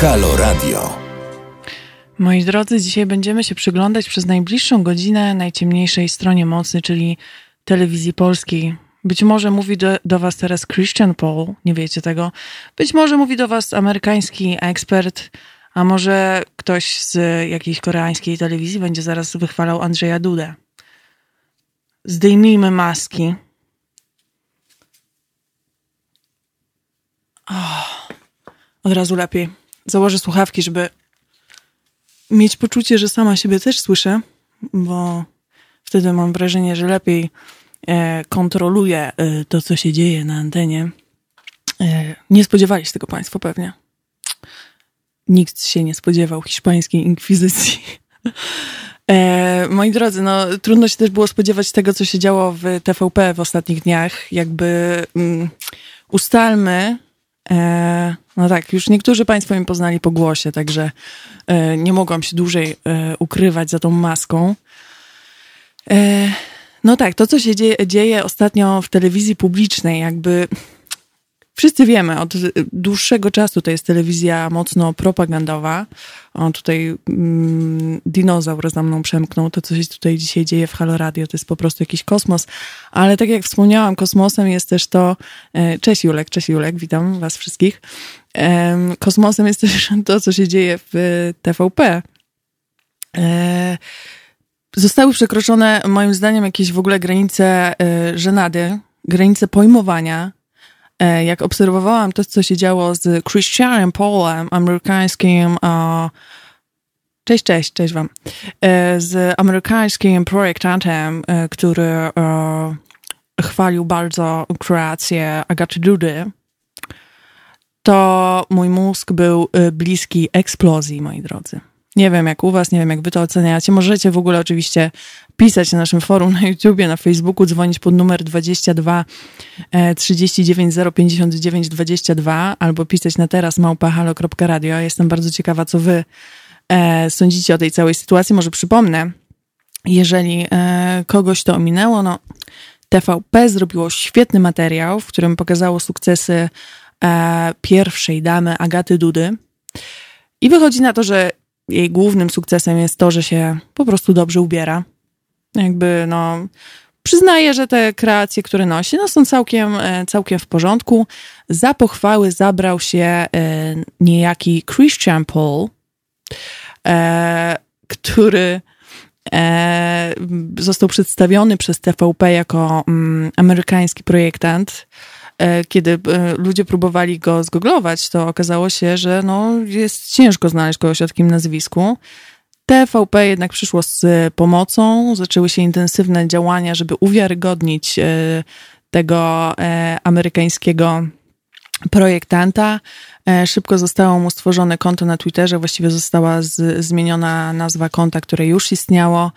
Halo Radio. Moi drodzy, dzisiaj będziemy się przyglądać przez najbliższą godzinę najciemniejszej stronie mocy, czyli telewizji polskiej. Być może mówi do, do Was teraz Christian Paul, nie wiecie tego. Być może mówi do Was amerykański ekspert, a może ktoś z jakiejś koreańskiej telewizji będzie zaraz wychwalał Andrzeja Dudę. Zdejmijmy maski. Oh, od razu lepiej. Założę słuchawki, żeby mieć poczucie, że sama siebie też słyszę, bo wtedy mam wrażenie, że lepiej e, kontroluję e, to, co się dzieje na antenie. E, nie spodziewali się tego Państwo pewnie. Nikt się nie spodziewał hiszpańskiej inkwizycji. Moi drodzy, no trudno się też było spodziewać tego, co się działo w TVP w ostatnich dniach. Jakby mm, ustalmy, e, no tak, już niektórzy Państwo mi poznali po głosie, także e, nie mogłam się dłużej e, ukrywać za tą maską. No tak, to co się dzieje, dzieje ostatnio w telewizji publicznej, jakby Wszyscy wiemy, od dłuższego czasu to jest telewizja mocno propagandowa. O, tutaj mm, dinozaur za mną przemknął. To, co się tutaj dzisiaj dzieje w Halo Radio, to jest po prostu jakiś kosmos. Ale tak jak wspomniałam, kosmosem jest też to... E, cześć Julek, cześć Julek, witam was wszystkich. Kosmosem jest też to, co się dzieje w TVP. E, zostały przekroczone, moim zdaniem, jakieś w ogóle granice e, żenady, granice pojmowania, jak obserwowałam to, co się działo z Christianem Paulem, amerykańskim Cześć, cześć, cześć wam. E, z amerykańskim projektantem, e, który chwalił bardzo kreację Agaty Dudy, to mój mózg był bliski eksplozji, moi drodzy. Nie wiem jak u was, nie wiem jak wy to oceniacie. Możecie w ogóle oczywiście pisać na naszym forum na YouTubie, na Facebooku, dzwonić pod numer 22 39 059 22 albo pisać na teraz małpahalo.radio. Jestem bardzo ciekawa, co wy e, sądzicie o tej całej sytuacji. Może przypomnę, jeżeli e, kogoś to ominęło, no TVP zrobiło świetny materiał, w którym pokazało sukcesy e, pierwszej damy Agaty Dudy. I wychodzi na to, że jej głównym sukcesem jest to, że się po prostu dobrze ubiera. Jakby, no, przyznaję, że te kreacje, które nosi, no, są całkiem, e, całkiem w porządku. Za pochwały zabrał się e, niejaki Christian Paul, e, który został przedstawiony przez TVP jako mm, amerykański projektant. Kiedy ludzie próbowali go zgooglować, to okazało się, że no, jest ciężko znaleźć kogoś o takim nazwisku. TVP jednak przyszło z pomocą, zaczęły się intensywne działania, żeby uwiarygodnić e, tego amerykańskiego projektanta. Szybko zostało mu stworzone konto na Twitterze, właściwie została z, zmieniona nazwa konta, które już istniało.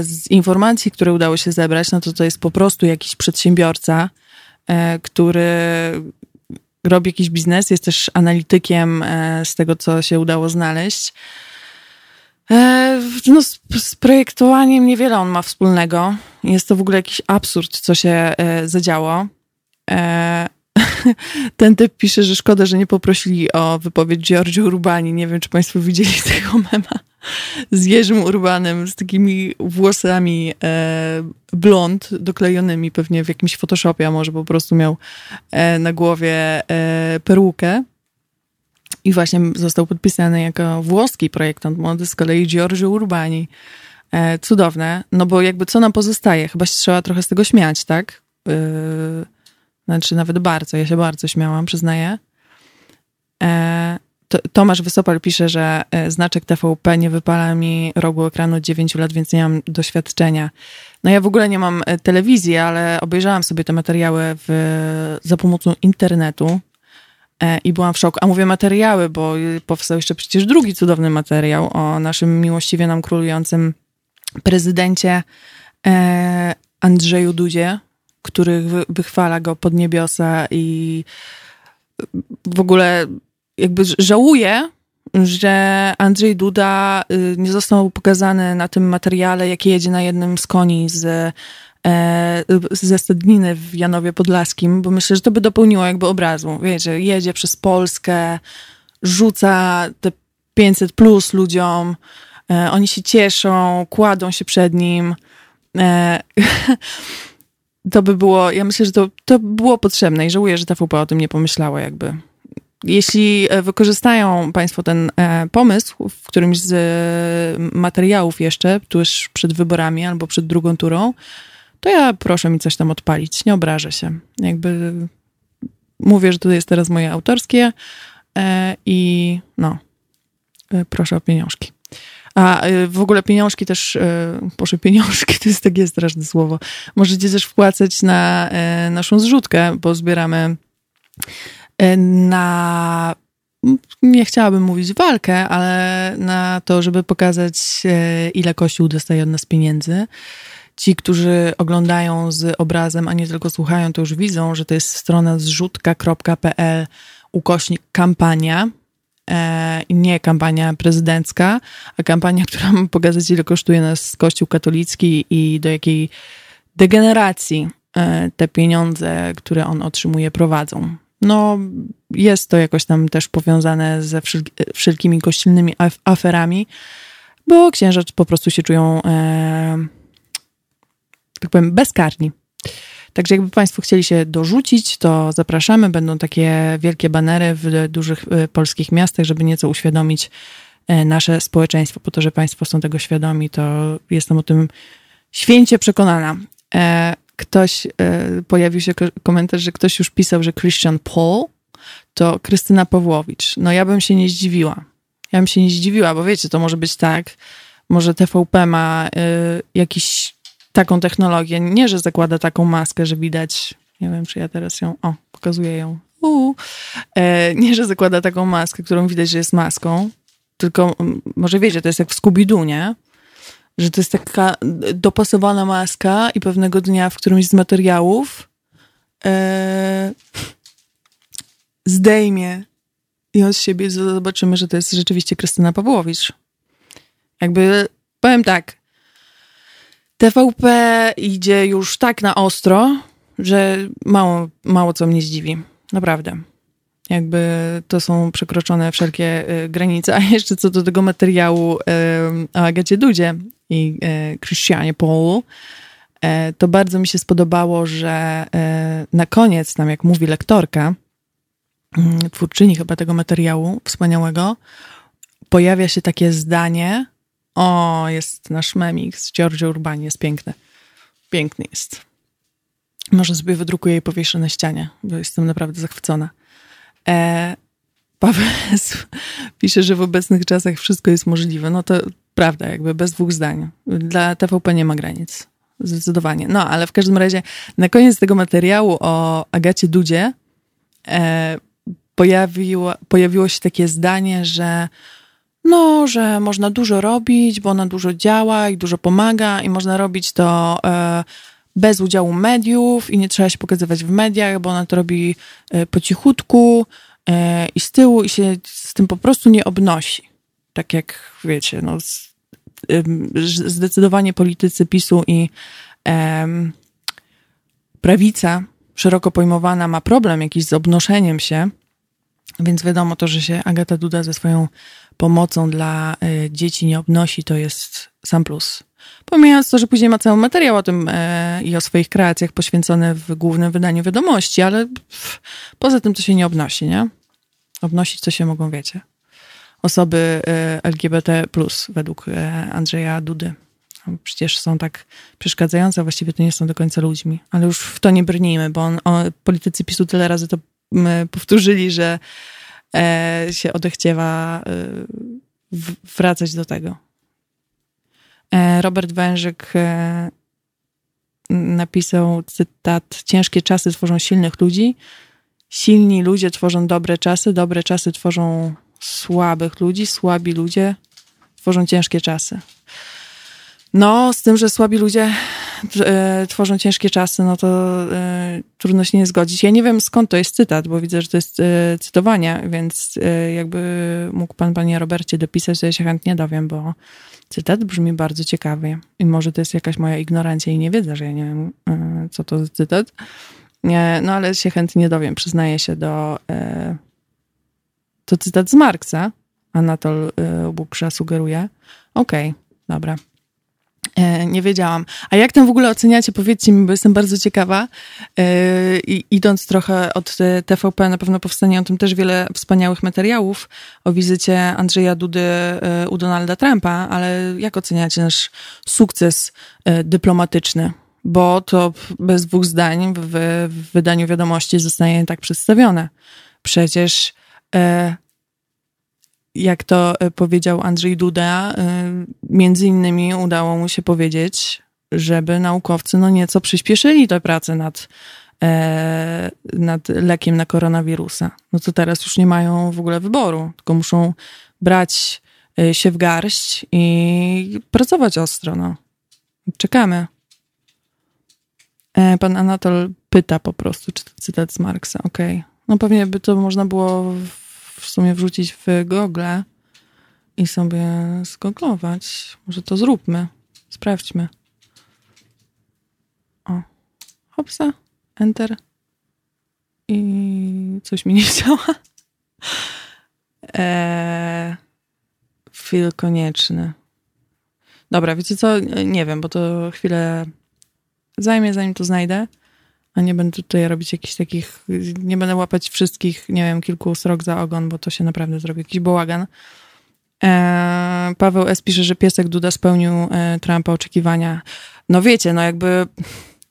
Z informacji, które udało się zebrać, no to to jest po prostu jakiś przedsiębiorca, E, który robi jakiś biznes, jest też analitykiem e, z tego, co się udało znaleźć. E, no, z, z, projektowaniem niewiele on ma wspólnego. Jest to w ogóle jakiś absurd, co się zadziało. Ten typ pisze, że szkoda, że nie poprosili o wypowiedź Giorgio Urbani. Nie wiem, czy Państwo widzieli tego mema z Jerzym Urbanem, z takimi włosami e, blond doklejonymi pewnie w jakimś Photoshopie, a może po prostu miał e, na głowie e, perukę. I właśnie został podpisany jako włoski projektant młody, z kolei Giorgio Urbani. E, cudowne, no bo jakby co nam pozostaje? Chyba się trzeba trochę z tego śmiać, tak? E, znaczy nawet bardzo, ja się bardzo śmiałam, przyznaję. E, Tomasz Wysopal pisze, że e, znaczek TVP nie wypala mi rogu ekranu od 9 lat, więc nie mam doświadczenia. No ja w ogóle nie mam e, telewizji, ale obejrzałam sobie te materiały w, za pomocą internetu i byłam w szoku. A mówię materiały, bo powstał jeszcze przecież drugi cudowny materiał o naszym miłościwie nam królującym prezydencie Andrzeju Dudzie, który wychwala go pod niebiosa i w ogóle jakby żałuję, że Andrzej Duda y, nie został pokazany na tym materiale, jak jedzie na jednym z koni z, e, ze stadniny w Janowie Podlaskim, bo myślę, że to by dopełniło jakby obrazu. Wiecie, jedzie przez Polskę, rzuca te 500 plus ludziom, e, oni się cieszą, kładą się przed nim. E, to by było, ja myślę, że to, to było potrzebne i żałuję, że TVP o tym nie pomyślała jakby. Jeśli e, wykorzystają Państwo ten e, pomysł w którymś z e, materiałów jeszcze, tuż przed wyborami albo przed drugą turą, to ja proszę mi coś tam odpalić, nie obrażę się. Jakby mówię, że to jest teraz moje autorskie i no, proszę o pieniążki. A w ogóle pieniążki też, proszę, pieniążki to jest takie straszne słowo. Możecie też wpłacać na naszą zrzutkę, bo zbieramy E, na nie chciałabym mówić walkę, ale na to, żeby pokazać, e, ile Kościół dostaje od nas pieniędzy. Ci, którzy oglądają z obrazem, a nie tylko słuchają, to już widzą, że to jest strona zrzutka.pl ukośnik kampania. E, nie kampania prezydencka, a kampania, która ma pokazać, ile kosztuje nas Kościół katolicki i do jakiej degeneracji te pieniądze, które on otrzymuje, prowadzą no jest to jakoś tam też powiązane ze wszelkimi kościelnymi aferami, bo księża po prostu się czują, e, tak powiem, bezkarni. Także jakby Państwo chcieli się dorzucić, to zapraszamy. Będą takie wielkie banery w dużych e, polskich miastach, żeby nieco uświadomić e, nasze społeczeństwo. Po to, że Państwo są tego świadomi, to jestem o tym święcie przekonana. E, ktoś, pojawił się komentarz, że ktoś już pisał, że Christian Paul to Krystyna Pawłowicz. No ja bym się nie zdziwiła. Ja bym się nie zdziwiła, bo wiecie, to może być tak, może TVP ma jakiś taką technologię, nie, że zakłada taką maskę, że widać, nie wiem, czy ja teraz ją, o, pokazuję ją, Uu. E, nie, że zakłada taką maskę, którą widać, że jest maską, tylko może wiecie, to jest jak w Scooby-Doo, nie? że to jest taka dopasowana maska i pewnego dnia w którymś z materiałów e, zdejmie ją z siebie zobaczymy, że to jest rzeczywiście Krystyna Pawłowicz. Jakby, powiem tak, TVP idzie już tak na ostro, że mało, mało co mnie zdziwi. Naprawdę. Jakby to są przekroczone wszelkie y, granice. A jeszcze co do tego materiału y, o Agacie Dudzie, i e, Christianie Paulu, to bardzo mi się spodobało, że na koniec, tam jak mówi lektorka, mm, twórczyni chyba tego materiału wspaniałego, pojawia się takie zdanie, o, jest nasz memik z Giorgio Urbani, jest piękny. Piękny jest. Może sobie wydrukuję i powieszę na ścianie, bo jestem naprawdę zachwycona. E, Paweł pisze, że w obecnych czasach wszystko jest możliwe. No to prawda, jakby bez dwóch zdań. Dla TVP nie ma granic. Zdecydowanie. No, ale w każdym razie na koniec tego materiału o Agacie Dudzie e, pojawiło, pojawiło się takie zdanie, że no, że można dużo robić, bo ona dużo działa i dużo pomaga i można robić to e, bez udziału mediów i nie trzeba się pokazywać w mediach, bo ona to robi e, po cichutku e, i z tyłu i się z tym po prostu nie obnosi. Tak jak wiecie, no, zdecydowanie politycy PiSu i prawica szeroko pojmowana ma problem jakiś z obnoszeniem się, więc wiadomo to, że się Agata Duda ze swoją pomocą dla y, dzieci nie obnosi, to jest sam plus. Pomijając to, że później ma cały materiał o tym e, i o swoich kreacjach poświęcony w głównym wydaniu wiadomości, ale pff, poza tym to się nie obnosi, nie? Obnosić to się mogą, wiecie osoby e, LGBT, według e, Andrzeja Dudy. Przecież są tak przeszkadzające, właściwie to nie są do końca ludźmi, ale już w to nie brnijmy, bo on, o, politycy PiSu tyle razy to powtórzyli, że e, się odechciewa e, wracać do tego. E, Robert Wężyk e, napisał cytat: Ciężkie czasy tworzą silnych ludzi, silni ludzie tworzą dobre czasy, dobre czasy tworzą słabych ludzi, słabi ludzie tworzą ciężkie czasy. No, z tym, że słabi ludzie e, tworzą ciężkie czasy, no to e, trudno się nie zgodzić. Ja nie wiem skąd to jest cytat, bo widzę, że to jest e, cytowanie, więc e, jakby mógł pan, panie Robercie, dopisać, to ja się chętnie dowiem, bo cytat brzmi bardzo ciekawie. I może to jest jakaś moja ignorancja i nie wiedza, że ja nie wiem, e, co to za cytat. No ale się chętnie dowiem, przyznaję się do e, to cytat z Marksa, Anatol Buksza sugeruje. Okej, okay, dobra. E, nie wiedziałam. A jak tam w ogóle oceniacie? Powiedzcie mi, bo jestem bardzo ciekawa. E, I idąc trochę od TVP, na pewno powstanie o tym też wiele wspaniałych materiałów o wizycie Andrzeja Dudy e, u Donalda Trumpa, ale jak oceniacie nasz sukces dyplomatyczny? Bo to bez dwóch zdań w, wydaniu wiadomości zostaje tak przedstawione. Przecież jak to e, powiedział Andrzej Duda, e, między innymi udało mu się powiedzieć, żeby naukowcy no nieco przyspieszyli tę pracę nad, e, nad lekiem na koronawirusa. No to teraz już nie mają w ogóle wyboru, tylko muszą brać się w garść i pracować ostro. No. Czekamy. Pan Anatol pyta po prostu, czy to cytat z Marksa. Okej. Okay. No pewnie by to można było w sumie wrzucić w Google i sobie zgooglować. Może to zróbmy. Sprawdźmy. O. Hopsa. Enter. I coś mi nie chciała. Eee, konieczny. Dobra, wiecie co? Nie wiem, bo to chwilę zajmie, zanim to znajdę a nie będę tutaj robić jakichś takich, nie będę łapać wszystkich, nie wiem, kilku srok za ogon, bo to się naprawdę zrobi jakiś bałagan. E, Paweł S. pisze, że piesek Duda spełnił e, Trumpa oczekiwania. No wiecie, no jakby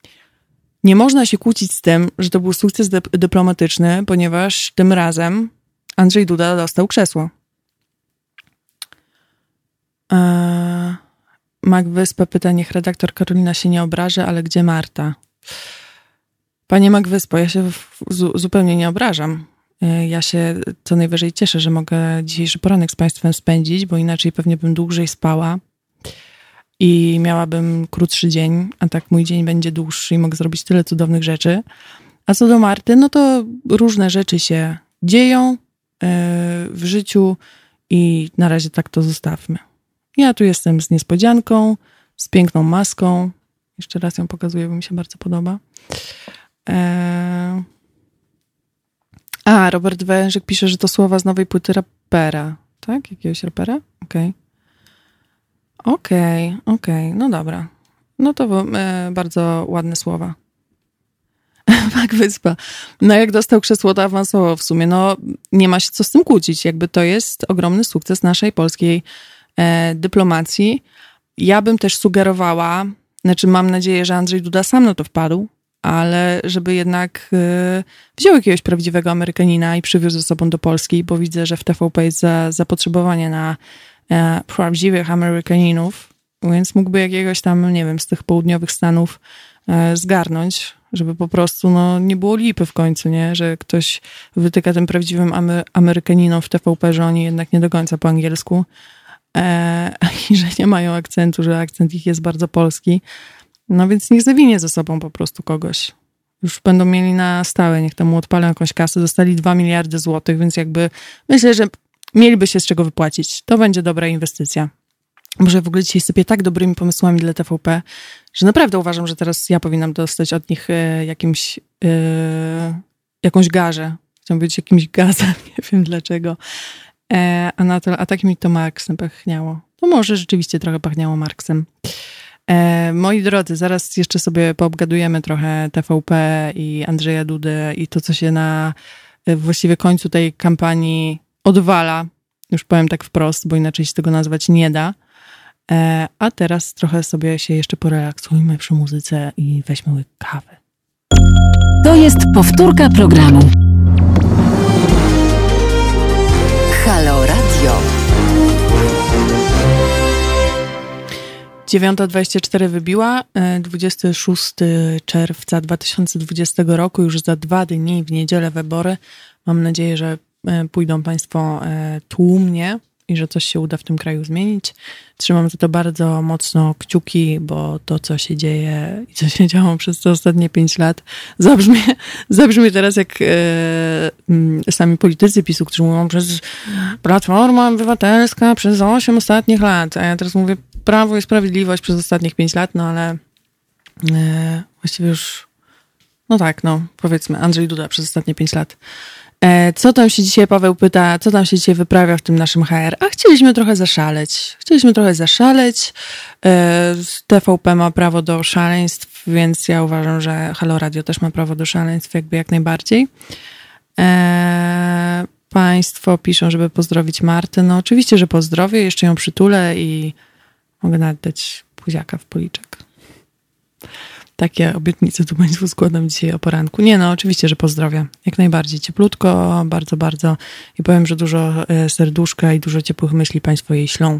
nie można się kłócić z tym, że to był sukces dy dyplomatyczny, ponieważ tym razem Andrzej Duda dostał krzesło. E, Mac Wyspa pyta, niech redaktor Karolina się nie obraży, ale gdzie Marta? Panie Magwyspo, ja się zupełnie nie obrażam. E, ja się co najwyżej cieszę, że mogę dzisiejszy poranek z Państwem spędzić, bo inaczej pewnie bym dłużej spała i miałabym krótszy dzień, a tak mój dzień będzie dłuższy i mogę zrobić tyle cudownych rzeczy. A co do Marty, no to różne rzeczy się dzieją e, w życiu i na razie tak to zostawmy. Ja tu jestem z niespodzianką, z piękną maską. Jeszcze raz ją pokazuję, bo mi się bardzo podoba. Eee... A, Robert Wężyk pisze, że to słowa z nowej płyty rapera. Tak? Jakiegoś rapera? Okej. Okay. Okej, okay, okej, okay. no dobra. No to e, bardzo ładne słowa. Tak, wyspa. No jak dostał krzesło, to awansował w sumie. No nie ma się co z tym kłócić. Jakby to jest ogromny sukces naszej polskiej e, dyplomacji. Ja bym też sugerowała, znaczy mam nadzieję, że Andrzej Duda sam na to wpadł, ale żeby jednak y, wziął jakiegoś prawdziwego Amerykanina i przywiózł ze sobą do Polski, bo widzę, że w TVP jest za, zapotrzebowanie na e, prawdziwych Amerykaninów, więc mógłby jakiegoś tam, nie wiem, z tych południowych Stanów e, zgarnąć, żeby po prostu no, nie było lipy w końcu, nie? Że ktoś wytyka tym prawdziwym Amery Amerykaninom w TVP, że oni jednak nie do końca po angielsku e, i że nie mają akcentu, że akcent ich jest bardzo polski. No więc niech zawinie ze sobą po prostu kogoś. Już będą mieli na stałe, niech temu odpalą jakąś kasę. Dostali 2 miliardy złotych, więc jakby myślę, że mieliby się z czego wypłacić. To będzie dobra inwestycja. Może w ogóle dzisiaj sypię tak dobrymi pomysłami dla TVP, że naprawdę uważam, że teraz ja powinnam dostać od nich e, jakimś, e, jakąś garzę. Chciałam być jakimś gazem, nie wiem dlaczego. E, a, na to, a tak mi to Marksem pachniało. To może rzeczywiście trochę pachniało Marksem. E, moi drodzy, zaraz jeszcze sobie poobgadujemy trochę TVP i Andrzeja Dudę i to, co się na e, właściwie końcu tej kampanii odwala. Już powiem tak wprost, bo inaczej się tego nazwać nie da. E, a teraz trochę sobie się jeszcze porelaksujmy przy muzyce i weźmy kawę. To jest powtórka programu. Halo 9.24 wybiła, 26 e, czerwca 2020 roku, już za dwa dni w niedzielę wybory. Mam nadzieję, że e, pójdą Państwo e, tłumnie i że coś się uda w tym kraju zmienić. Trzymam za to bardzo mocno kciuki, bo to, co się dzieje i co się działo przez te ostatnie pięć lat, zabrzmi, zabrzmi teraz jak e, sami politycy PiSu, którzy mówią przez Platforma Obywatelska przez osiem ostatnich lat. A ja teraz mówię Prawo i Sprawiedliwość przez ostatnich pięć lat, no ale e, właściwie już, no tak, no powiedzmy, Andrzej Duda przez ostatnie pięć lat. E, co tam się dzisiaj, Paweł pyta, co tam się dzisiaj wyprawia w tym naszym HR? A chcieliśmy trochę zaszaleć. Chcieliśmy trochę zaszaleć. E, TVP ma prawo do szaleństw, więc ja uważam, że Halo Radio też ma prawo do szaleństw, jakby jak najbardziej. E, państwo piszą, żeby pozdrowić Martę. No oczywiście, że pozdrowię, jeszcze ją przytulę i mogę nawet dać buziaka w policzek. Takie obietnice tu Państwu składam dzisiaj o poranku. Nie no, oczywiście, że pozdrowię. Jak najbardziej cieplutko, bardzo, bardzo. I powiem, że dużo e, serduszka i dużo ciepłych myśli Państwo jej ślą.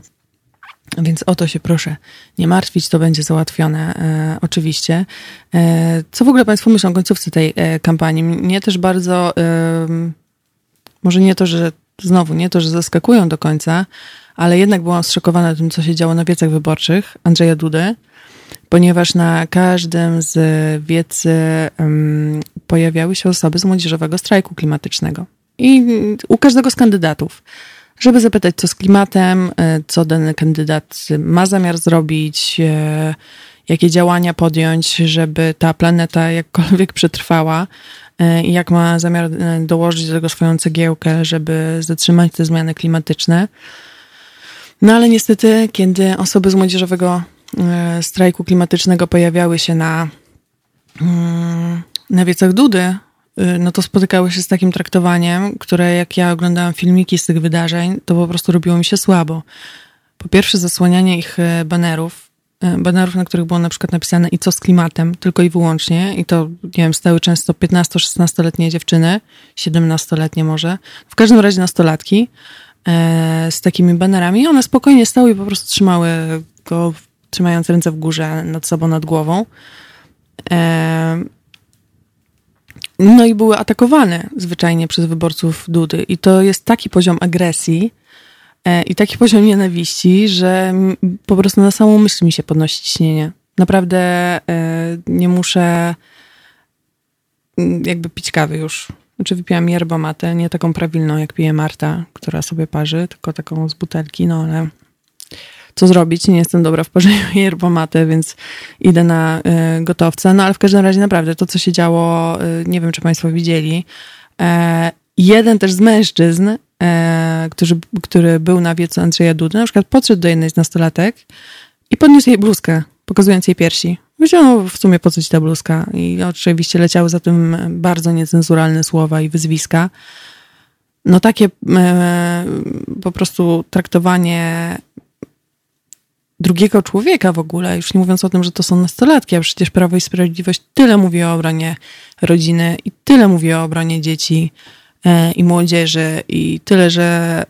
Więc o to się proszę nie martwić, to będzie załatwione e, oczywiście. E, co w ogóle Państwo myślą o końcówce tej e, kampanii? Mnie też bardzo, e, może nie to, że znowu, nie to, że zaskakują do końca, ale jednak byłam zszokowana tym, co się działo na wiecach wyborczych Andrzeja Dudy ponieważ na każdym z wiecy um, pojawiały się osoby z młodzieżowego strajku klimatycznego. I u każdego z kandydatów, żeby zapytać, co z klimatem, e, co dany kandydat ma zamiar zrobić, e, jakie działania podjąć, żeby ta planeta jakkolwiek przetrwała i jak ma zamiar dołożyć do tego swoją cegiełkę, żeby zatrzymać te zmiany klimatyczne. No ale niestety, kiedy osoby z młodzieżowego E, strajku klimatycznego pojawiały się na, mm, na wiecach Dudy, e, no to spotykały się z takim traktowaniem, które jak ja oglądałam filmiki z tych wydarzeń, to po prostu robiło mi się słabo. Po pierwsze zasłanianie ich e, banerów, banerów, na których było na przykład napisane i co z klimatem, tylko i wyłącznie i to, nie wiem, stały często 15-16-letnie dziewczyny, 17-letnie może, w każdym razie nastolatki z takimi banerami i one spokojnie stały i po prostu trzymały go trzymając ręce w górze nad sobą, nad głową. No i były atakowane zwyczajnie przez wyborców Dudy. I to jest taki poziom agresji e, i taki poziom nienawiści, że po prostu na samą myśl mi się podnosi ciśnienie. Naprawdę e, nie muszę jakby pić kawy już. Znaczy wypiłam yerba mate, nie taką prawilną jak pije Marta, która sobie parzy, tylko taką z butelki, no ale co zrobić. Nie jestem dobra w parzeniu yerba mate, więc idę na y, gotowca. No ale w każdym razie naprawdę to, co się działo, nie wiem, czy Państwo widzieli. Jeden też z mężczyzn, e, który, który był na wiecu Andrzeja Dudy, na przykład podszedł do jednej z nastolatek i podniósł jej bluzkę, pokazując jej piersi. Powiedział, no w sumie po co ci ta bluzka? I oczywiście leciały za tym bardzo niecenzuralne słowa i wyzwiska. No takie e, po prostu traktowanie drugiego człowieka w ogóle, już nie mówiąc o tym, że to są nastolatki, a przecież Prawo i Sprawiedliwość tyle mówi o obronie rodziny i tyle mówi o obronie dzieci i młodzieży i tyle, że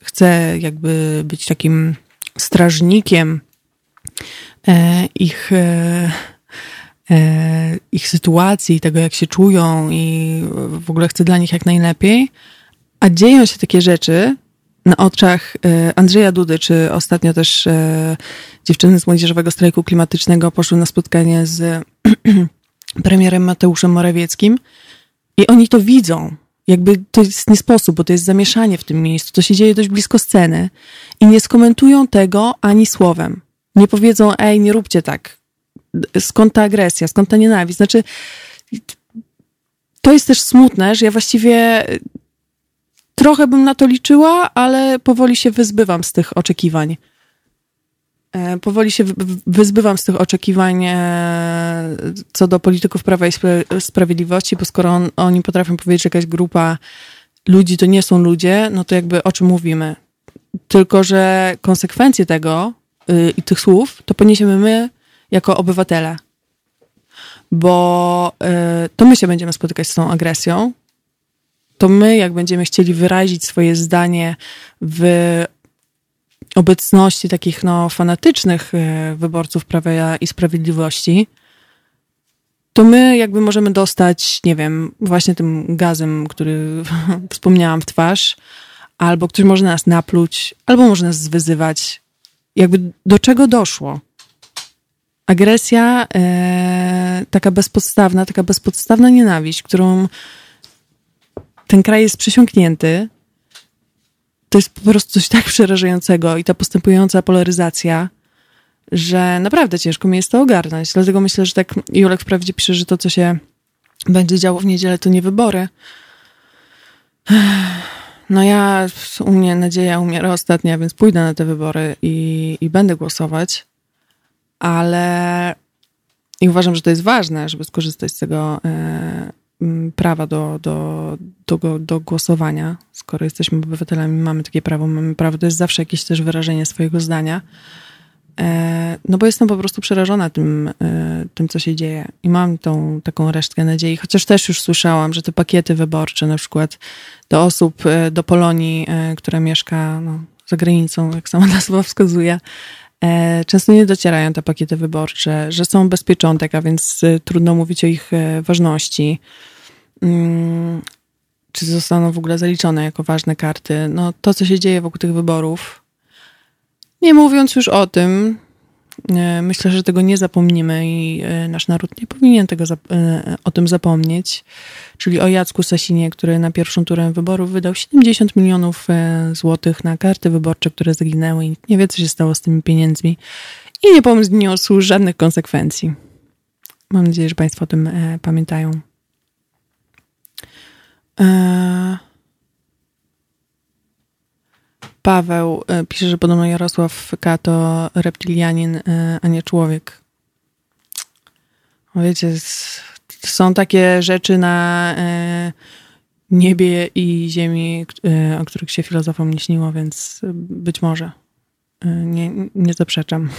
chce jakby być takim strażnikiem e, ich, e, ich sytuacji, tego jak się czują i w ogóle chce dla nich jak najlepiej, a dzieją się takie rzeczy, na oczach e, Andrzeja Dudy, czy ostatnio też e, dziewczyny z Młodzieżowego Strajku Klimatycznego poszły na spotkanie z premierem Mateuszem Morawieckim i oni to widzą. Jakby to jest nie sposób, bo to jest zamieszanie w tym miejscu. To się dzieje dość blisko sceny i nie skomentują tego ani słowem. Nie powiedzą, ej, nie róbcie tak. Skąd ta agresja, skąd ta nienawiść? Znaczy, to jest też smutne, że ja właściwie Trochę bym na to liczyła, ale powoli się wyzbywam z tych oczekiwań. E, powoli się wyzbywam z tych oczekiwań e, co do polityków Prawa i Sprawiedliwości, bo skoro on, oni potrafią powiedzieć, że jakaś grupa ludzi to nie są ludzie, no to jakby o czym mówimy. Tylko, że konsekwencje tego yy, i tych słów to poniesiemy my jako obywatele. Bo yy, to my się będziemy spotykać z tą agresją, to my, jak będziemy chcieli wyrazić swoje zdanie w obecności takich no, fanatycznych e, wyborców Prawa i Sprawiedliwości, to my jakby możemy dostać, nie wiem, właśnie tym gazem, który wspomniałam w twarz, albo który może nas napluć, albo może nas zwyzywać. Jakby do czego doszło? Agresja, e, taka bezpodstawna, taka bezpodstawna nienawiść, którą ten kraj jest przesiąknięty. To jest po prostu coś tak przerażającego i ta postępująca polaryzacja, że naprawdę ciężko mi jest to ogarnąć. Dlatego myślę, że tak Julek wprawdzie pisze, że to, co się będzie działo w niedzielę, to nie wybory. no ja, u mnie nadzieja umiera ostatnia, więc pójdę na te wybory i, i będę głosować, ale i uważam, że to jest ważne, żeby skorzystać z tego e, prawa do, do, do, do głosowania. Skoro jesteśmy obywatelami, mamy takie prawo, mamy prawo, to jest zawsze jakieś też wyrażenie swojego zdania. E, no bo jestem po prostu przerażona tym, e, tym, co się dzieje i mam tą taką resztkę nadziei, chociaż też już słyszałam, że te pakiety wyborcze na przykład do osób, e, do Polonii, która mieszka no, za granicą, jak sama nazwa wskazuje, często nie docierają te pakiety wyborcze, że są bez pieczątek, a więc trudno mówić o ich ważności. Mm, czy zostaną w ogóle zaliczone jako ważne karty? No to, co się dzieje wokół tych wyborów, nie mówiąc już o tym, e, myślę, że tego nie zapomnimy i e, nasz naród nie powinien tego e, o tym zapomnieć, czyli o Jacku Sasinie, który na pierwszą turę wyborów wydał 70 milionów złotych na karty wyborcze, które zginęły i nie wie, co się stało z tymi pieniędzmi i nie poniósł żadnych konsekwencji. Mam nadzieję, że Państwo o tym pamiętają. Eee... Paweł e, pisze, że podobno Jarosław K. to reptilianin, e, a nie człowiek. Wiecie, są takie rzeczy na e, niebie i ziemi, o których się filozofom nie śniło, więc być może. Nie, nie zaprzeczam.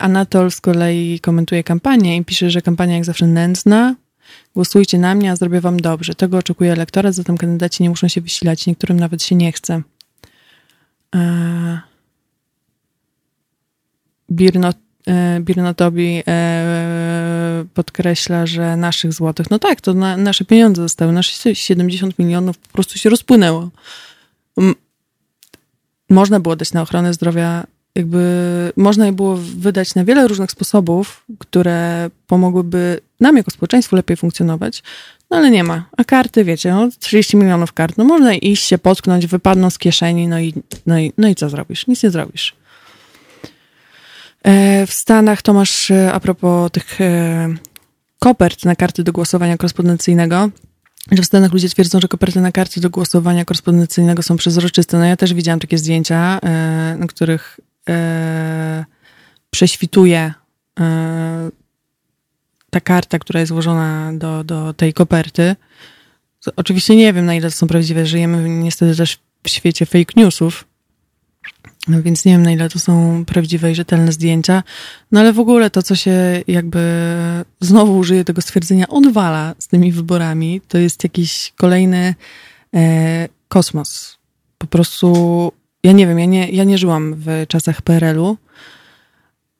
Anatol z kolei komentuje kampanię i pisze, że kampania jak zawsze nędzna. Głosujcie na mnie, a zrobię wam dobrze. Tego oczekuje elektorat, zatem kandydaci nie muszą się wysilać, niektórym nawet się nie chce. E, Birnot, e, Birnotobi e, podkreśla, że naszych złotych, no tak, to na, nasze pieniądze zostały, nasze 70 milionów po prostu się rozpłynęło. Można było dać na ochronę zdrowia, jakby można je było wydać na wiele różnych sposobów, które pomogłyby nam jako społeczeństwu lepiej funkcjonować, no ale nie ma. A karty, wiecie, no 30 milionów kart, no można iść się potknąć, wypadną z kieszeni, no i, no i, no i co zrobisz? Nic nie zrobisz. E, w Stanach Tomasz, e, a propos tych e, kopert na karty do głosowania korespondencyjnego, że w Stanach ludzie twierdzą, że koperty na karty do głosowania korespondencyjnego są przezroczyste. No ja też widziałam takie zdjęcia, na których prześwituje ta karta, która jest złożona do, do tej koperty. Oczywiście nie wiem, na ile to są prawdziwe. Żyjemy niestety też w świecie fake newsów, więc nie wiem, na ile to są prawdziwe i rzetelne zdjęcia. No ale w ogóle to, co się jakby znowu użyje tego stwierdzenia, odwala z tymi wyborami, to jest jakiś kolejny e, kosmos. Po prostu, ja nie wiem, ja nie, ja nie żyłam w czasach PRL-u,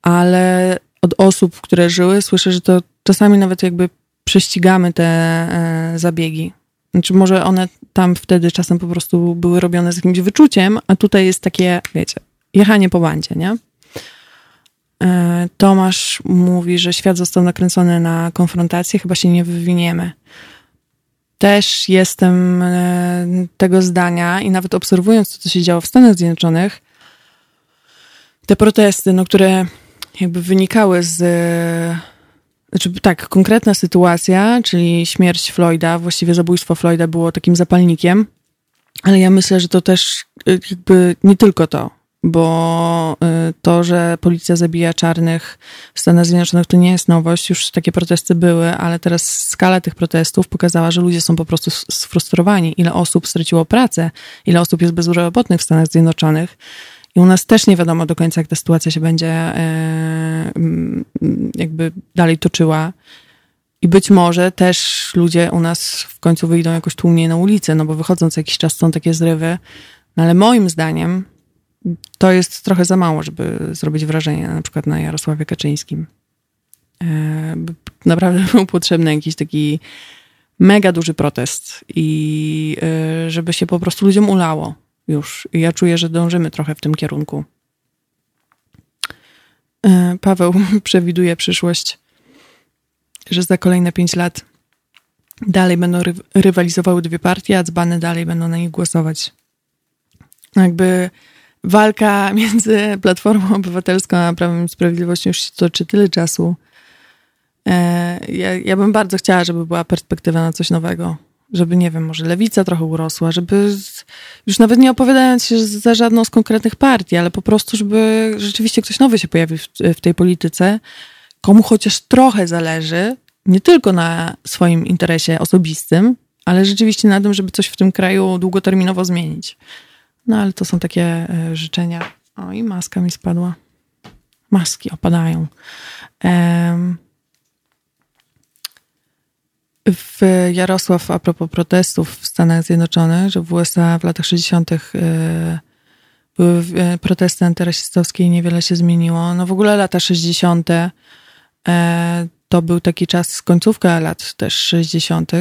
ale od osób, które żyły, słyszę, że to czasami nawet jakby prześcigamy te e, zabiegi. Znaczy, może one tam wtedy czasem po prostu były robione z jakimś wyczuciem, a tutaj jest takie, wiecie, jechanie po bandzie, nie? E, Tomasz mówi, że świat został nakręcony na konfrontację, chyba się nie wywiniemy. Też jestem e, tego zdania i nawet obserwując to, co się działo w Stanach Zjednoczonych, te protesty, no, które jakby wynikały z znaczy, tak, konkretna sytuacja, czyli śmierć Floyda, właściwie zabójstwo Floyda było takim zapalnikiem, ale ja myślę, że to też y, jakby nie tylko to, bo y, to, że policja zabija czarnych w Stanach Zjednoczonych to nie jest nowość, już takie protesty były, ale teraz skala tych protestów pokazała, że ludzie są po prostu sfrustrowani. Ile osób straciło pracę, ile osób jest bezrobotnych w Stanach Zjednoczonych. I u nas też nie wiadomo do końca, jak ta sytuacja się będzie e, jakby dalej toczyła. I być może też ludzie u nas w końcu wyjdą jakoś tłumnie na ulicę, no bo wychodząc jakiś czas są takie zrywy. No ale moim zdaniem to jest trochę za mało, żeby zrobić wrażenie na przykład na Jarosławie Kaczyńskim. E, naprawdę był potrzebny jakiś taki mega duży protest i e, żeby się po prostu ludziom ulało już. ja czuję, że dążymy trochę w tym kierunku. E, Paweł przewiduje przyszłość, że za kolejne pięć lat dalej będą ry rywalizowały dwie partie, a dzbany dalej będą na nich głosować. Jakby walka między Platformą Obywatelską a Prawem i Sprawiedliwością już toczy tyle czasu. E, ja, ja bym bardzo chciała, żeby była perspektywa na coś nowego żeby, nie wiem, może lewica trochę urosła, żeby już nawet nie opowiadając się za żadną z konkretnych partii, ale po prostu, żeby rzeczywiście ktoś nowy się pojawił w, w tej polityce, komu chociaż trochę zależy, nie tylko na swoim interesie osobistym, ale rzeczywiście na tym, żeby coś w tym kraju długoterminowo zmienić. No ale to są takie e, życzenia. O, i maska mi spadła. Maski opadają. Um, w Jarosław, a propos protestów w Stanach Zjednoczonych, że w USA w latach 60. E, były e, protesty antyrasistowskie i niewiele się zmieniło. No w ogóle lata 60. to był taki czas, końcówka lat też 60.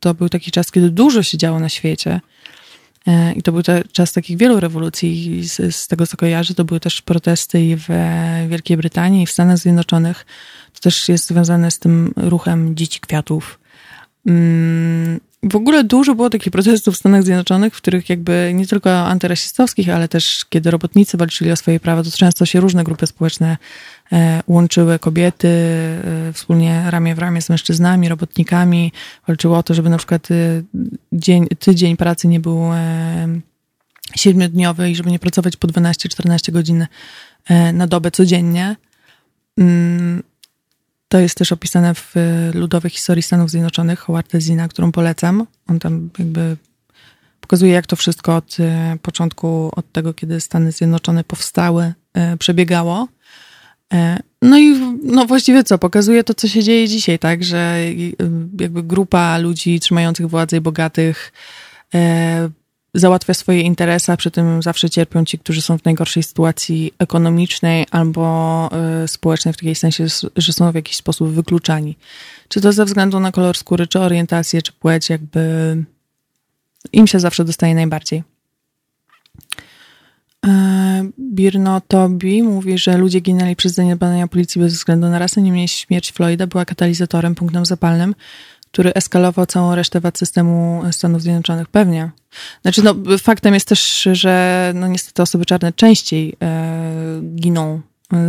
To był taki czas, kiedy dużo się działo na świecie. E, I to był czas takich wielu rewolucji. Z, z, tego, co kojarzę, to były też protesty w Wielkiej Brytanii, i w Stanach Zjednoczonych. To też jest związane z tym ruchem dzieci kwiatów. Mm, w ogóle dużo było takich protestów w Stanach Zjednoczonych, w których jakby nie tylko antyrasistowskich, ale też kiedy robotnicy walczyli o swoje prawa, to często się różne grupy społeczne e, łączyły, kobiety e, wspólnie ramię w ramię z mężczyznami, robotnikami, walczyło o to, żeby na przykład e, dzień, tydzień pracy nie był siedmiodniowy i żeby nie pracować po 12-14 godzin na dobę codziennie. To jest też opisane w Ludowej Historii Stanów Zjednoczonych Howarda Zina, którą polecam. On tam jakby pokazuje, jak to wszystko od e, początku, od tego, kiedy Stany Zjednoczone powstały, e, przebiegało. E, no i no właściwie co, pokazuje to, co się dzieje dzisiaj, tak, że jakby grupa ludzi trzymających władzę i bogatych załatwia swoje interesy, a przy tym zawsze cierpią ci, którzy są w najgorszej sytuacji ekonomicznej albo y, społecznej, w takiej sensie, że są w jakiś sposób wykluczani. Czy to ze względu na kolor skóry, czy orientację, czy płeć, jakby im się zawsze dostaje najbardziej. E, Birno Tobi mówi, że ludzie ginęli przez zaniedbania policji bez względu na rasę, niemniej śmierć Floyda była katalizatorem, punktem zapalnym, który eskalował całą resztę wad systemu Stanów Zjednoczonych. Pewnie. Znaczy, no, faktem jest też, że no, niestety osoby czarne częściej e, giną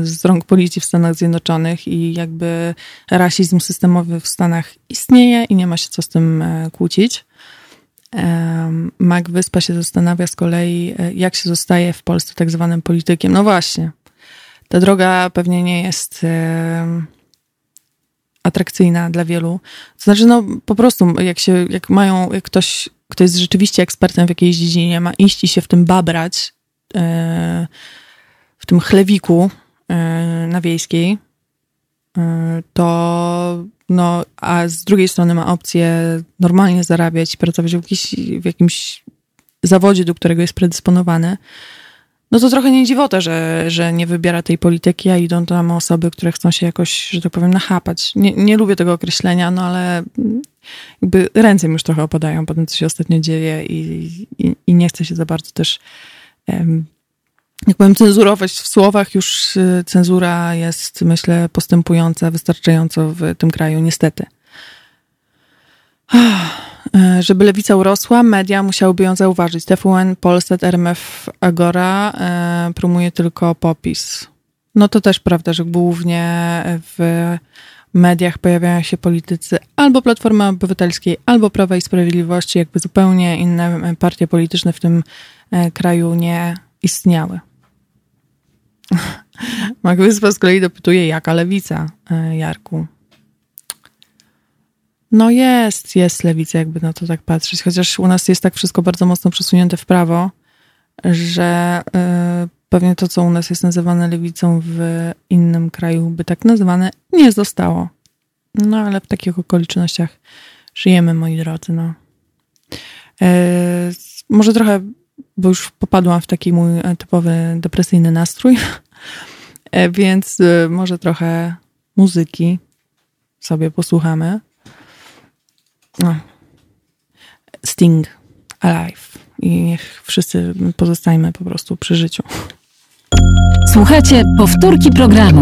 z rąk policji w Stanach Zjednoczonych i jakby rasizm systemowy w Stanach istnieje i nie ma się co z tym e, kłócić. E, Mac Wyspa się zastanawia z kolei, e, jak się zostaje w Polsce tak zwanym politykiem. No właśnie, ta droga pewnie nie jest e, atrakcyjna dla wielu. To znaczy, no po prostu, jak się, jak mają, jak ktoś, kto jest rzeczywiście ekspertem w jakiejś dziedzinie, ma iść i się w tym babrać, e, w tym chlewiku e, na wiejskiej, e, to no, a z drugiej strony ma opcję normalnie zarabiać i pracować w, jakiś, w jakimś zawodzie, do którego jest predysponowany, no to trochę nie dziwota, że, że nie wybiera tej polityki, a idą tam osoby, które chcą się jakoś, że tak powiem, nachapać. Nie, nie lubię tego określenia, no ale jakby ręce mi już trochę opadają po tym, co się ostatnio dzieje i, i, i nie chcę się za bardzo też jak powiem, cenzurować w słowach. Już y, cenzura jest, myślę, postępująca wystarczająco w tym kraju, niestety. E, żeby lewica urosła, media musiałyby ją zauważyć. TVN, Polsat, RMF, Agora e, promuje tylko popis. No to też prawda, że głównie w mediach pojawiają się politycy albo Platformy Obywatelskiej, albo Prawa i Sprawiedliwości, jakby zupełnie inne partie polityczne w tym e, kraju nie istniały. Mak Wyspa z kolei dopytuje, jaka lewica, Jarku? No jest, jest lewica, jakby na to tak patrzeć. Chociaż u nas jest tak wszystko bardzo mocno przesunięte w prawo, że y, pewnie to, co u nas jest nazywane lewicą w innym kraju, by tak nazwane, nie zostało. No ale w takich okolicznościach żyjemy, moi drodzy. No. Y, może trochę, bo już popadłam w taki mój typowy depresyjny nastrój, e, więc y, może trochę muzyki sobie posłuchamy. No. Sting Alive. I niech wszyscy pozostajmy po prostu przy życiu. Słuchajcie powtórki programu.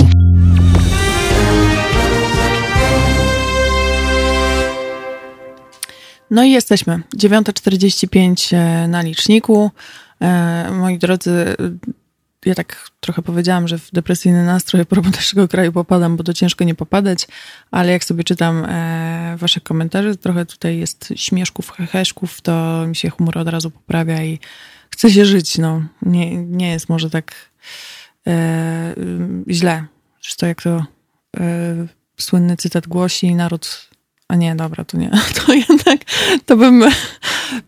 No i jesteśmy. 9.45 e, na liczniku. E, moi drodzy, ja tak trochę powiedziałam, że w depresyjny nastrój propos naszego kraju popadam, bo to ciężko nie popadać, ale jak sobie czytam e, wasze komentarze, trochę tutaj jest śmieszków, heheszków, to mi się humor od razu poprawia i chce się żyć, no. Nie, nie jest może tak e, źle. Zresztą jak to e, słynny cytat głosi, naród a nie, dobra, to nie. To jednak, to bym,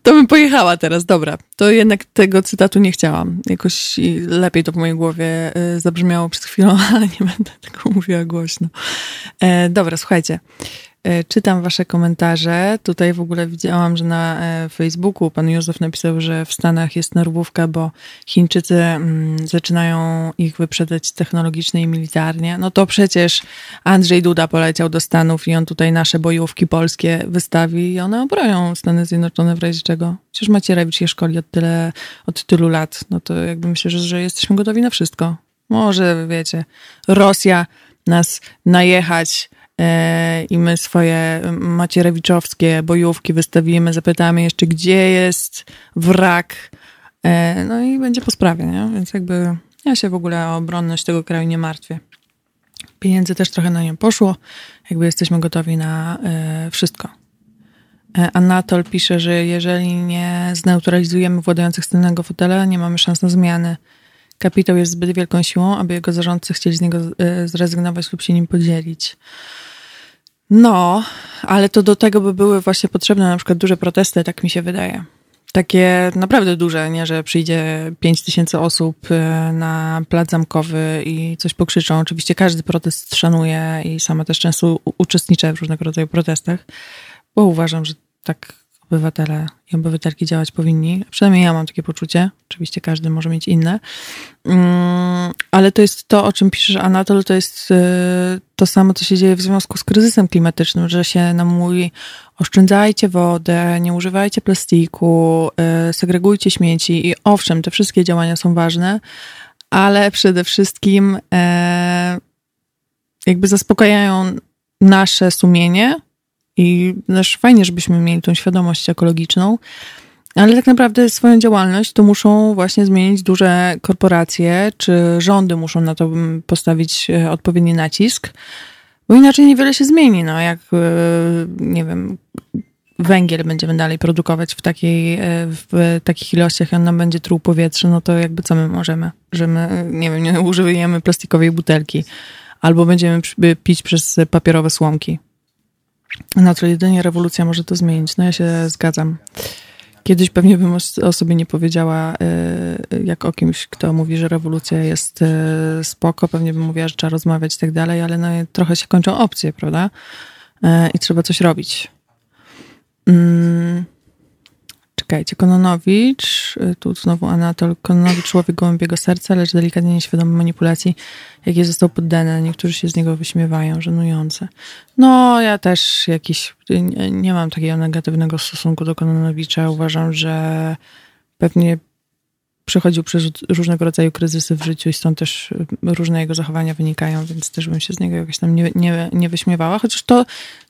to bym pojechała teraz, dobra. To jednak tego cytatu nie chciałam. Jakoś lepiej to w mojej głowie e, zabrzmiało przed chwilą, ale nie będę tego mówiła głośno. E, dobra, słuchajcie. E, czytam wasze komentarze. Tutaj w ogóle widziałam, że na e, Facebooku pan Józef napisał, że w Stanach jest nerwówka, bo Chińczycy mm, zaczynają ich wyprzedzać technologicznie i militarnie. No to przecież Andrzej Duda poleciał do Stanów i on tutaj nasze bojówki polskie wystawi i one obronią Stany Zjednoczone w razie czego. Przecież Macierewicz je szkoli od, tyle, od tylu lat. No to jakby myślę, że, że jesteśmy gotowi na wszystko. Może, wiecie, Rosja nas najechać, i my swoje macierewiczowskie bojówki wystawimy, zapytamy jeszcze, gdzie jest wrak, e, no i będzie po sprawie, nie? Więc jakby ja się w ogóle o obronność tego kraju nie martwię. Pieniędzy też trochę na nią poszło, jakby jesteśmy gotowi na e, wszystko. Anatol pisze, że jeżeli nie zneutralizujemy władających scennego fotela, nie mamy szans na zmiany. Kapitał jest zbyt wielką siłą, aby jego zarządcy chcieli z niego zrezygnować lub się nim podzielić. No, ale to do tego by były właśnie potrzebne na przykład duże protesty, tak mi się wydaje. Takie naprawdę duże, nie, że przyjdzie 5 tysięcy osób e, na plac zamkowy i coś pokrzyczą. Oczywiście każdy protest szanuje i sama też często uczestniczę w różnego rodzaju protestach, bo uważam, że tak obywatele i obywatelki działać powinni. Przynajmniej ja mam takie poczucie. Oczywiście każdy może mieć inne. Mm, ale to jest to, o czym piszesz, Anatol, to jest y, to samo, co się dzieje w związku z kryzysem klimatycznym, że się nam mówi oszczędzajcie wodę, nie używajcie plastiku, y, segregujcie śmieci i owszem, te wszystkie działania są ważne, ale przede wszystkim e, jakby zaspokajają nasze sumienie, i też fajnie, żebyśmy mieli tą świadomość ekologiczną, ale tak naprawdę swoją działalność to muszą właśnie zmienić duże korporacje, czy rządy muszą na to postawić e, odpowiedni nacisk, bo inaczej niewiele się zmieni. No, jak, e, nie wiem, węgiel będziemy dalej produkować w, takiej, e, w takich ilościach on nam będzie truł powietrze, no to jakby co my możemy? Że my, nie wiem, nie używamy plastikowej butelki albo będziemy pić przez papierowe słomki. No to jedynie rewolucja może to zmienić. No ja się zgadzam. Kiedyś pewnie bym o sobie nie powiedziała, y, jak o kimś, kto mówi, że rewolucja jest y, spoko, pewnie bym mówiła, że trzeba rozmawiać i tak dalej, ale no trochę się kończą opcje, prawda? Y, I trzeba coś robić. Mm. Czekajcie, Kononowicz, y, tu znowu Anatol, Kononowicz, człowiek gołębiego serca, lecz delikatnie nieświadomy manipulacji, jakie został poddany. Niektórzy się z niego wyśmiewają, żenujące. No, ja też jakiś, nie, nie mam takiego negatywnego stosunku do Kononowicza. Uważam, że pewnie przechodził przez różnego rodzaju kryzysy w życiu i stąd też y, różne jego zachowania wynikają, więc też bym się z niego jakoś tam nie, nie, nie wyśmiewała. Chociaż to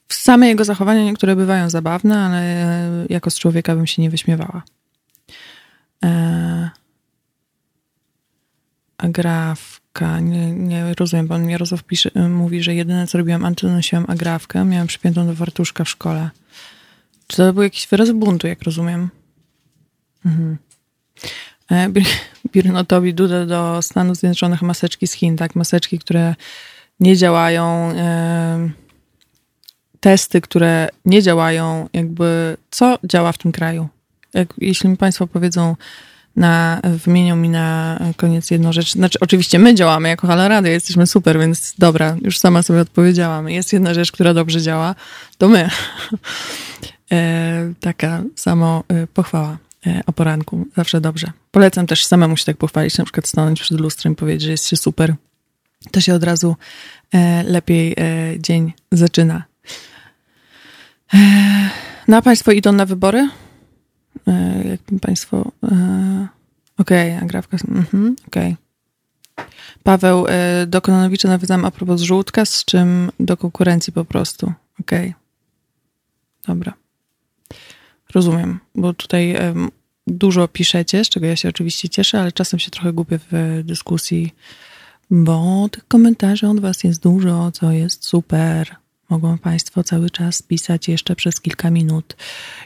same jego zachowania niektóre bywają zabawne, ale jako z człowieka bym się nie wyśmiewała. E... Agrafka, nie, nie rozumiem, pan Jarosław pisze, mówi, że jedyne co robiłam, antynosiłam agrafkę, miałam przypiętą do wartuszka w szkole. Czy to był jakiś wyraz buntu, jak rozumiem? Mhm. E, Birnotowi Duda do Stanów Zjednoczonych maseczki z Chin, tak? Maseczki, które nie działają, e, testy, które nie działają, jakby co działa w tym kraju. Jak, jeśli mi Państwo powiedzą, na, wymienią mi na koniec jedną rzecz. Znaczy, oczywiście my działamy jako Halo Radio, jesteśmy super, więc dobra, już sama sobie odpowiedziałam. Jest jedna rzecz, która dobrze działa, to my. E, taka samo e, pochwała. E, o poranku. Zawsze dobrze. Polecam też samemu się tak pochwalić, na przykład stanąć przed lustrem i powiedzieć, że jest się super. To się od razu e, lepiej e, dzień zaczyna. No Państwo idą na wybory? Jakby Państwo... Okej, okay. Mhm, okej. Okay. Paweł, do Kononowicza nawiązałem a propos żółtka, z czym do konkurencji po prostu. Okej. Okay. Dobra. Rozumiem, bo tutaj dużo piszecie, z czego ja się oczywiście cieszę, ale czasem się trochę gubię w dyskusji, bo tych komentarzy od Was jest dużo, co jest super. Mogą Państwo cały czas pisać jeszcze przez kilka minut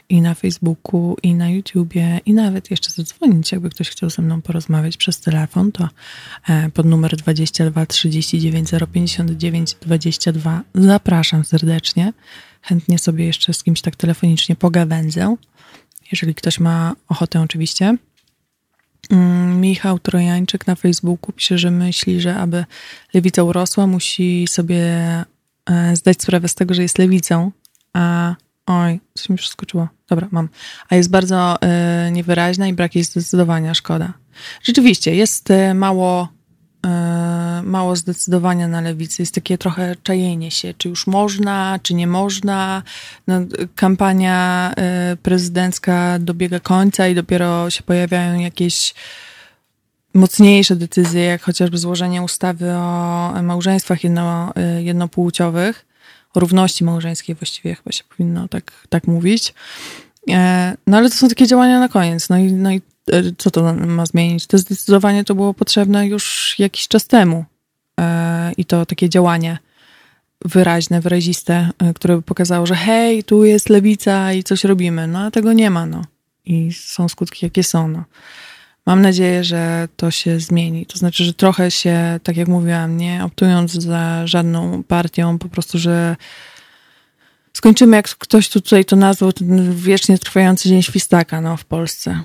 i na Facebooku, i na YouTubie, i nawet jeszcze zadzwonić, jakby ktoś chciał ze mną porozmawiać przez telefon, to e, pod numer 22 39 059 22 zapraszam serdecznie. Chętnie sobie jeszcze z kimś tak telefonicznie pogawędzę, jeżeli ktoś ma ochotę oczywiście. Mm, Michał Trojańczyk na Facebooku pisze, że myśli, że aby lewica urosła, musi sobie zdać sprawę z tego, że jest lewicą, a oj, coś mi przeskoczyło. Dobra, mam. A jest bardzo y, niewyraźna i brak jej zdecydowania, szkoda. Rzeczywiście, jest y, mało, mało zdecydowania na lewicy. Jest takie trochę czajenie się, czy już można, czy nie można. No, kampania prezydencka dobiega końca i dopiero się pojawiają jakieś mocniejsze decyzje, jak chociażby złożenie ustawy o małżeństwach jedno, jednopłciowych, o równości małżeńskiej właściwie chyba się powinno tak, tak mówić. No ale to są takie działania na koniec. No i, no i co to ma zmienić? To zdecydowanie to było potrzebne już jakiś czas temu. I to takie działanie wyraźne, wyraziste, które by pokazało, że hej, tu jest lewica i coś robimy. No a tego nie ma, no. I są skutki, jakie są, no. Mam nadzieję, że to się zmieni. To znaczy, że trochę się, tak jak mówiłam, nie optując za żadną partią, po prostu, że skończymy, jak ktoś tu tutaj to nazwał, ten wiecznie trwający dzień świstaka no, w Polsce.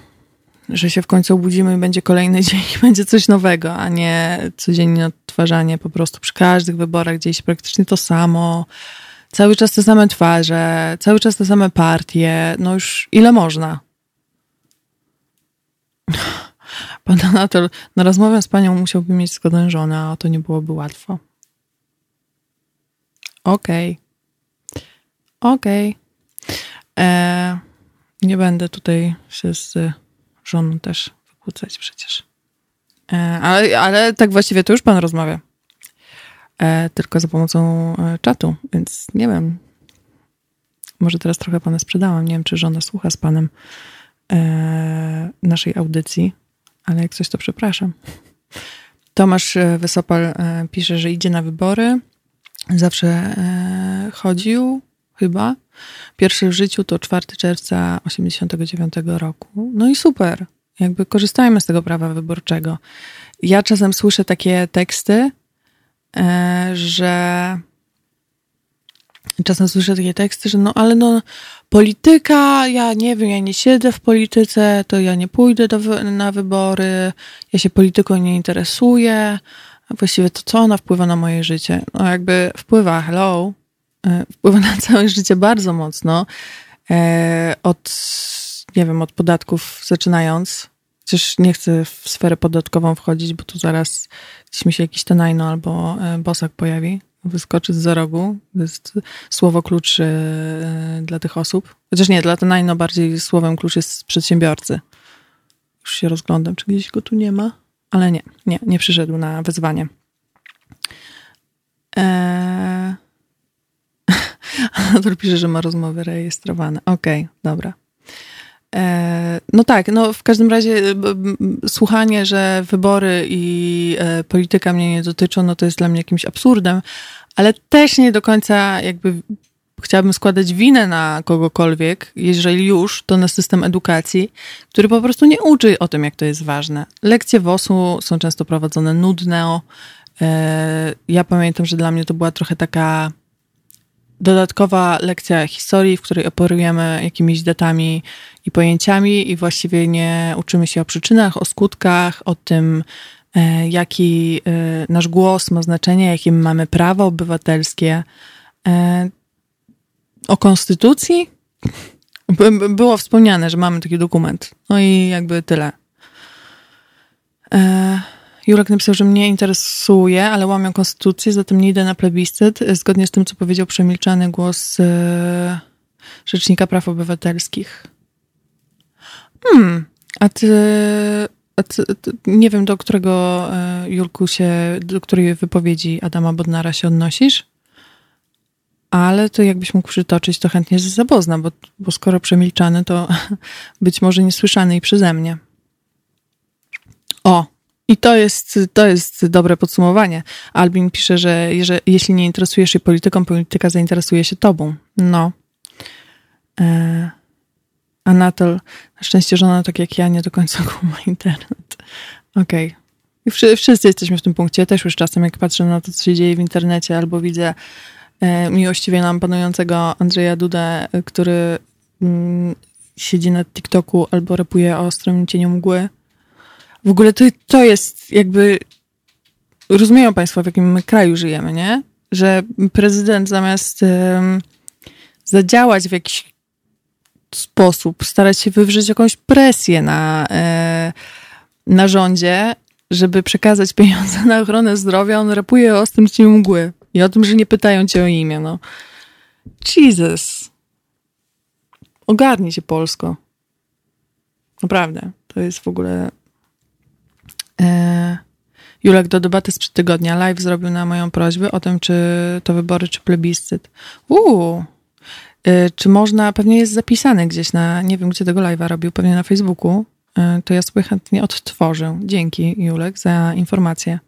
Że się w końcu obudzimy i będzie kolejny dzień i będzie coś nowego, a nie codziennie odtwarzanie po prostu przy każdych wyborach gdzieś praktycznie to samo. Cały czas te same twarze, cały czas te same partie. No już ile można? Pan Anatol, na rozmowę z panią musiałby mieć zgodę żonę, a to nie byłoby łatwo. Okej. Okay. Okej. Okay. E, nie będę tutaj się z żoną też wykłócać przecież. E, ale, ale tak właściwie to już pan rozmawia. E, tylko za pomocą e, czatu, więc nie wiem. Może teraz trochę pana sprzedałam. Nie wiem, czy żona słucha z panem e, naszej audycji ale jak coś, to przepraszam. Tomasz e, Wysopal e, pisze, że idzie na wybory. Zawsze e, chodził, chyba. Pierwszy w życiu to 4 czerwca 89 roku. No i super. Jakby korzystajmy z tego prawa wyborczego. Ja czasem słyszę takie teksty, że czasem słyszę takie teksty, że no ale no polityka, ja nie wiem, ja nie siedzę w polityce, to ja nie pójdę do, na wybory, ja się polityką nie interesuję, właściwie to co ona wpływa na moje życie? No jakby wpływa, hello, e, wpływa na całe życie bardzo mocno, e, od, nie wiem, od podatków zaczynając, Chociaż nie chcę w sferę podatkową wchodzić, bo tu zaraz gdzieś mi się jakiś tenajno albo e, bosak pojawi wyskoczyć za rogu. To jest słowo klucz e, dla tych osób. Chociaż nie, dla Tenajno bardziej słowem klucz jest przedsiębiorcy. Już się rozglądam, czy gdzieś go tu nie ma. Ale nie, nie, nie przyszedł na wezwanie. Eee... Anator pisze, że ma rozmowy rejestrowane. Okej, okay, dobra. E, no tak, no w każdym razie słuchanie, że wybory i e, polityka mnie nie dotyczą, no to jest dla mnie jakimś absurdem, ale też nie do końca jakby chciałabym składać winę na kogokolwiek, jeżeli już, to na system edukacji, który po prostu nie uczy o tym, jak to jest ważne. Lekcje WOS-u są często prowadzone nudne. E, ja pamiętam, że dla mnie to była trochę taka dodatkowa lekcja historii, w której operujemy jakimiś datami i pojęciami i właściwie nie uczymy się o przyczynach, o skutkach, o tym, e, jaki e, nasz głos ma znaczenie, jakie mamy prawa obywatelskie, e, o konstytucji. Było wspomniane, że mamy taki dokument. No i jakby tyle. Jurek napisał, że mnie interesuje, ale łamią konstytucję, zatem nie idę na plebiscyt, zgodnie z tym, co powiedział przemilczany głos e, Rzecznika Praw Obywatelskich. Hmm, a ty, a ty, ty, nie wiem, do którego, Julku, się, do której wypowiedzi Adama Bodnara się odnosisz, ale to jakbyś mógł przytoczyć, to chętnie zapoznam, bo, bo skoro przemilczany, to być może niesłyszany i przeze mnie. O, i to jest, to jest dobre podsumowanie. Albin pisze, że jeżeli, jeśli nie interesujesz się polityką, polityka zainteresuje się tobą. No. E, Anatol, na szczęście żona, tak jak ja, nie do końca kuma internet. Okej. Okay. I wszy, wszyscy jesteśmy w tym punkcie. Też już czasem, jak patrzę na to, co się dzieje w internecie, albo widzę e, miłościwie nam panującego Andrzeja Dudę, który mm, siedzi na TikToku albo rapuje o ostrym cieniu mgły, w ogóle to, to jest jakby. Rozumieją Państwo, w jakim kraju żyjemy, nie? Że prezydent zamiast um, zadziałać w jakiś sposób, starać się wywrzeć jakąś presję na, e, na rządzie, żeby przekazać pieniądze na ochronę zdrowia, on rapuje o ostrym cieniu mgły i o tym, że nie pytają cię o imię, no. Jesus. Ogarnij się Polsko. Naprawdę. To jest w ogóle Julek do debaty sprzed tygodnia live zrobił na moją prośbę o tym, czy to wybory, czy plebiscyt. Uuu, e, czy można, pewnie jest zapisane gdzieś na, nie wiem gdzie tego live'a robił, pewnie na Facebooku, e, to ja sobie chętnie odtworzę. Dzięki Julek za informację.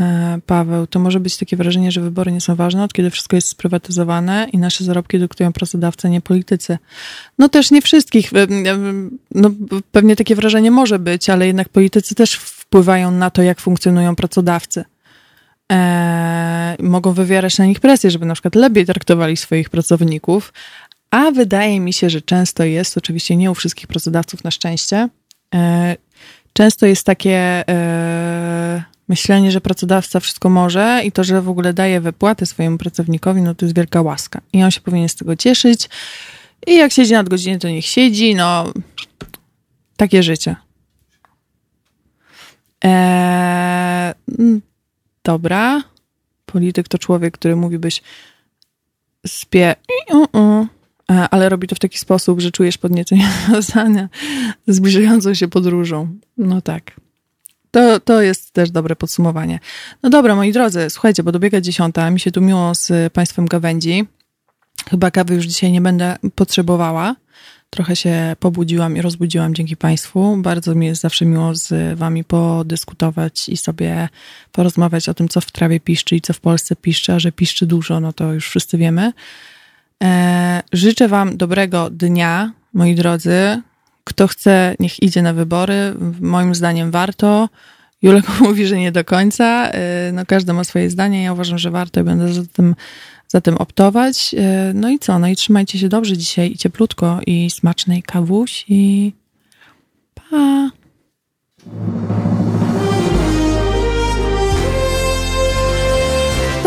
E, Paweł, to może być takie wrażenie, że wybory nie są ważne, od kiedy wszystko jest sprywatyzowane i nasze zarobki dyktują pracodawcy, nie politycy. No też nie wszystkich. E, no, pewnie takie wrażenie może być, ale jednak politycy też wpływają na to, jak funkcjonują pracodawcy. E, mogą wywierać na nich presję, żeby na przykład lepiej traktowali swoich pracowników, a wydaje mi się, że często jest, oczywiście nie u wszystkich pracodawców na szczęście, e, często jest takie e, myślenie, że pracodawca wszystko może i to, że w ogóle daje wypłatę swojemu pracownikowi, no to jest wielka łaska. I on się powinien z tego cieszyć. I jak siedzi nad godzinie, to niech siedzi. No, takie życie. Eee, dobra. Polityk to człowiek, który mówi byś spie, e, ale robi to w taki sposób, że czujesz podniecenie związania zbliżającą się podróżą. No tak. To, to jest też dobre podsumowanie. No dobra, moi drodzy, słuchajcie, bo dobiega dziesiąta, mi się tu miło z Państwem gawędzi. Chyba kawy już dzisiaj nie będę potrzebowała. Trochę się pobudziłam i rozbudziłam dzięki Państwu. Bardzo mi jest zawsze miło z Wami podyskutować i sobie porozmawiać o tym, co w trawie piszczy i co w Polsce piszczy, a że piszczy dużo, no to już wszyscy wiemy. Eee, życzę Wam dobrego dnia, moi drodzy. Kto chce, niech idzie na wybory. Moim zdaniem warto. Julek mówi, że nie do końca. Y, no, każdy ma swoje zdanie. Ja uważam, że warto i będę za tym, za tym optować. Y, no i co? No i trzymajcie się dobrze dzisiaj i cieplutko i smacznej kawusi. Pa!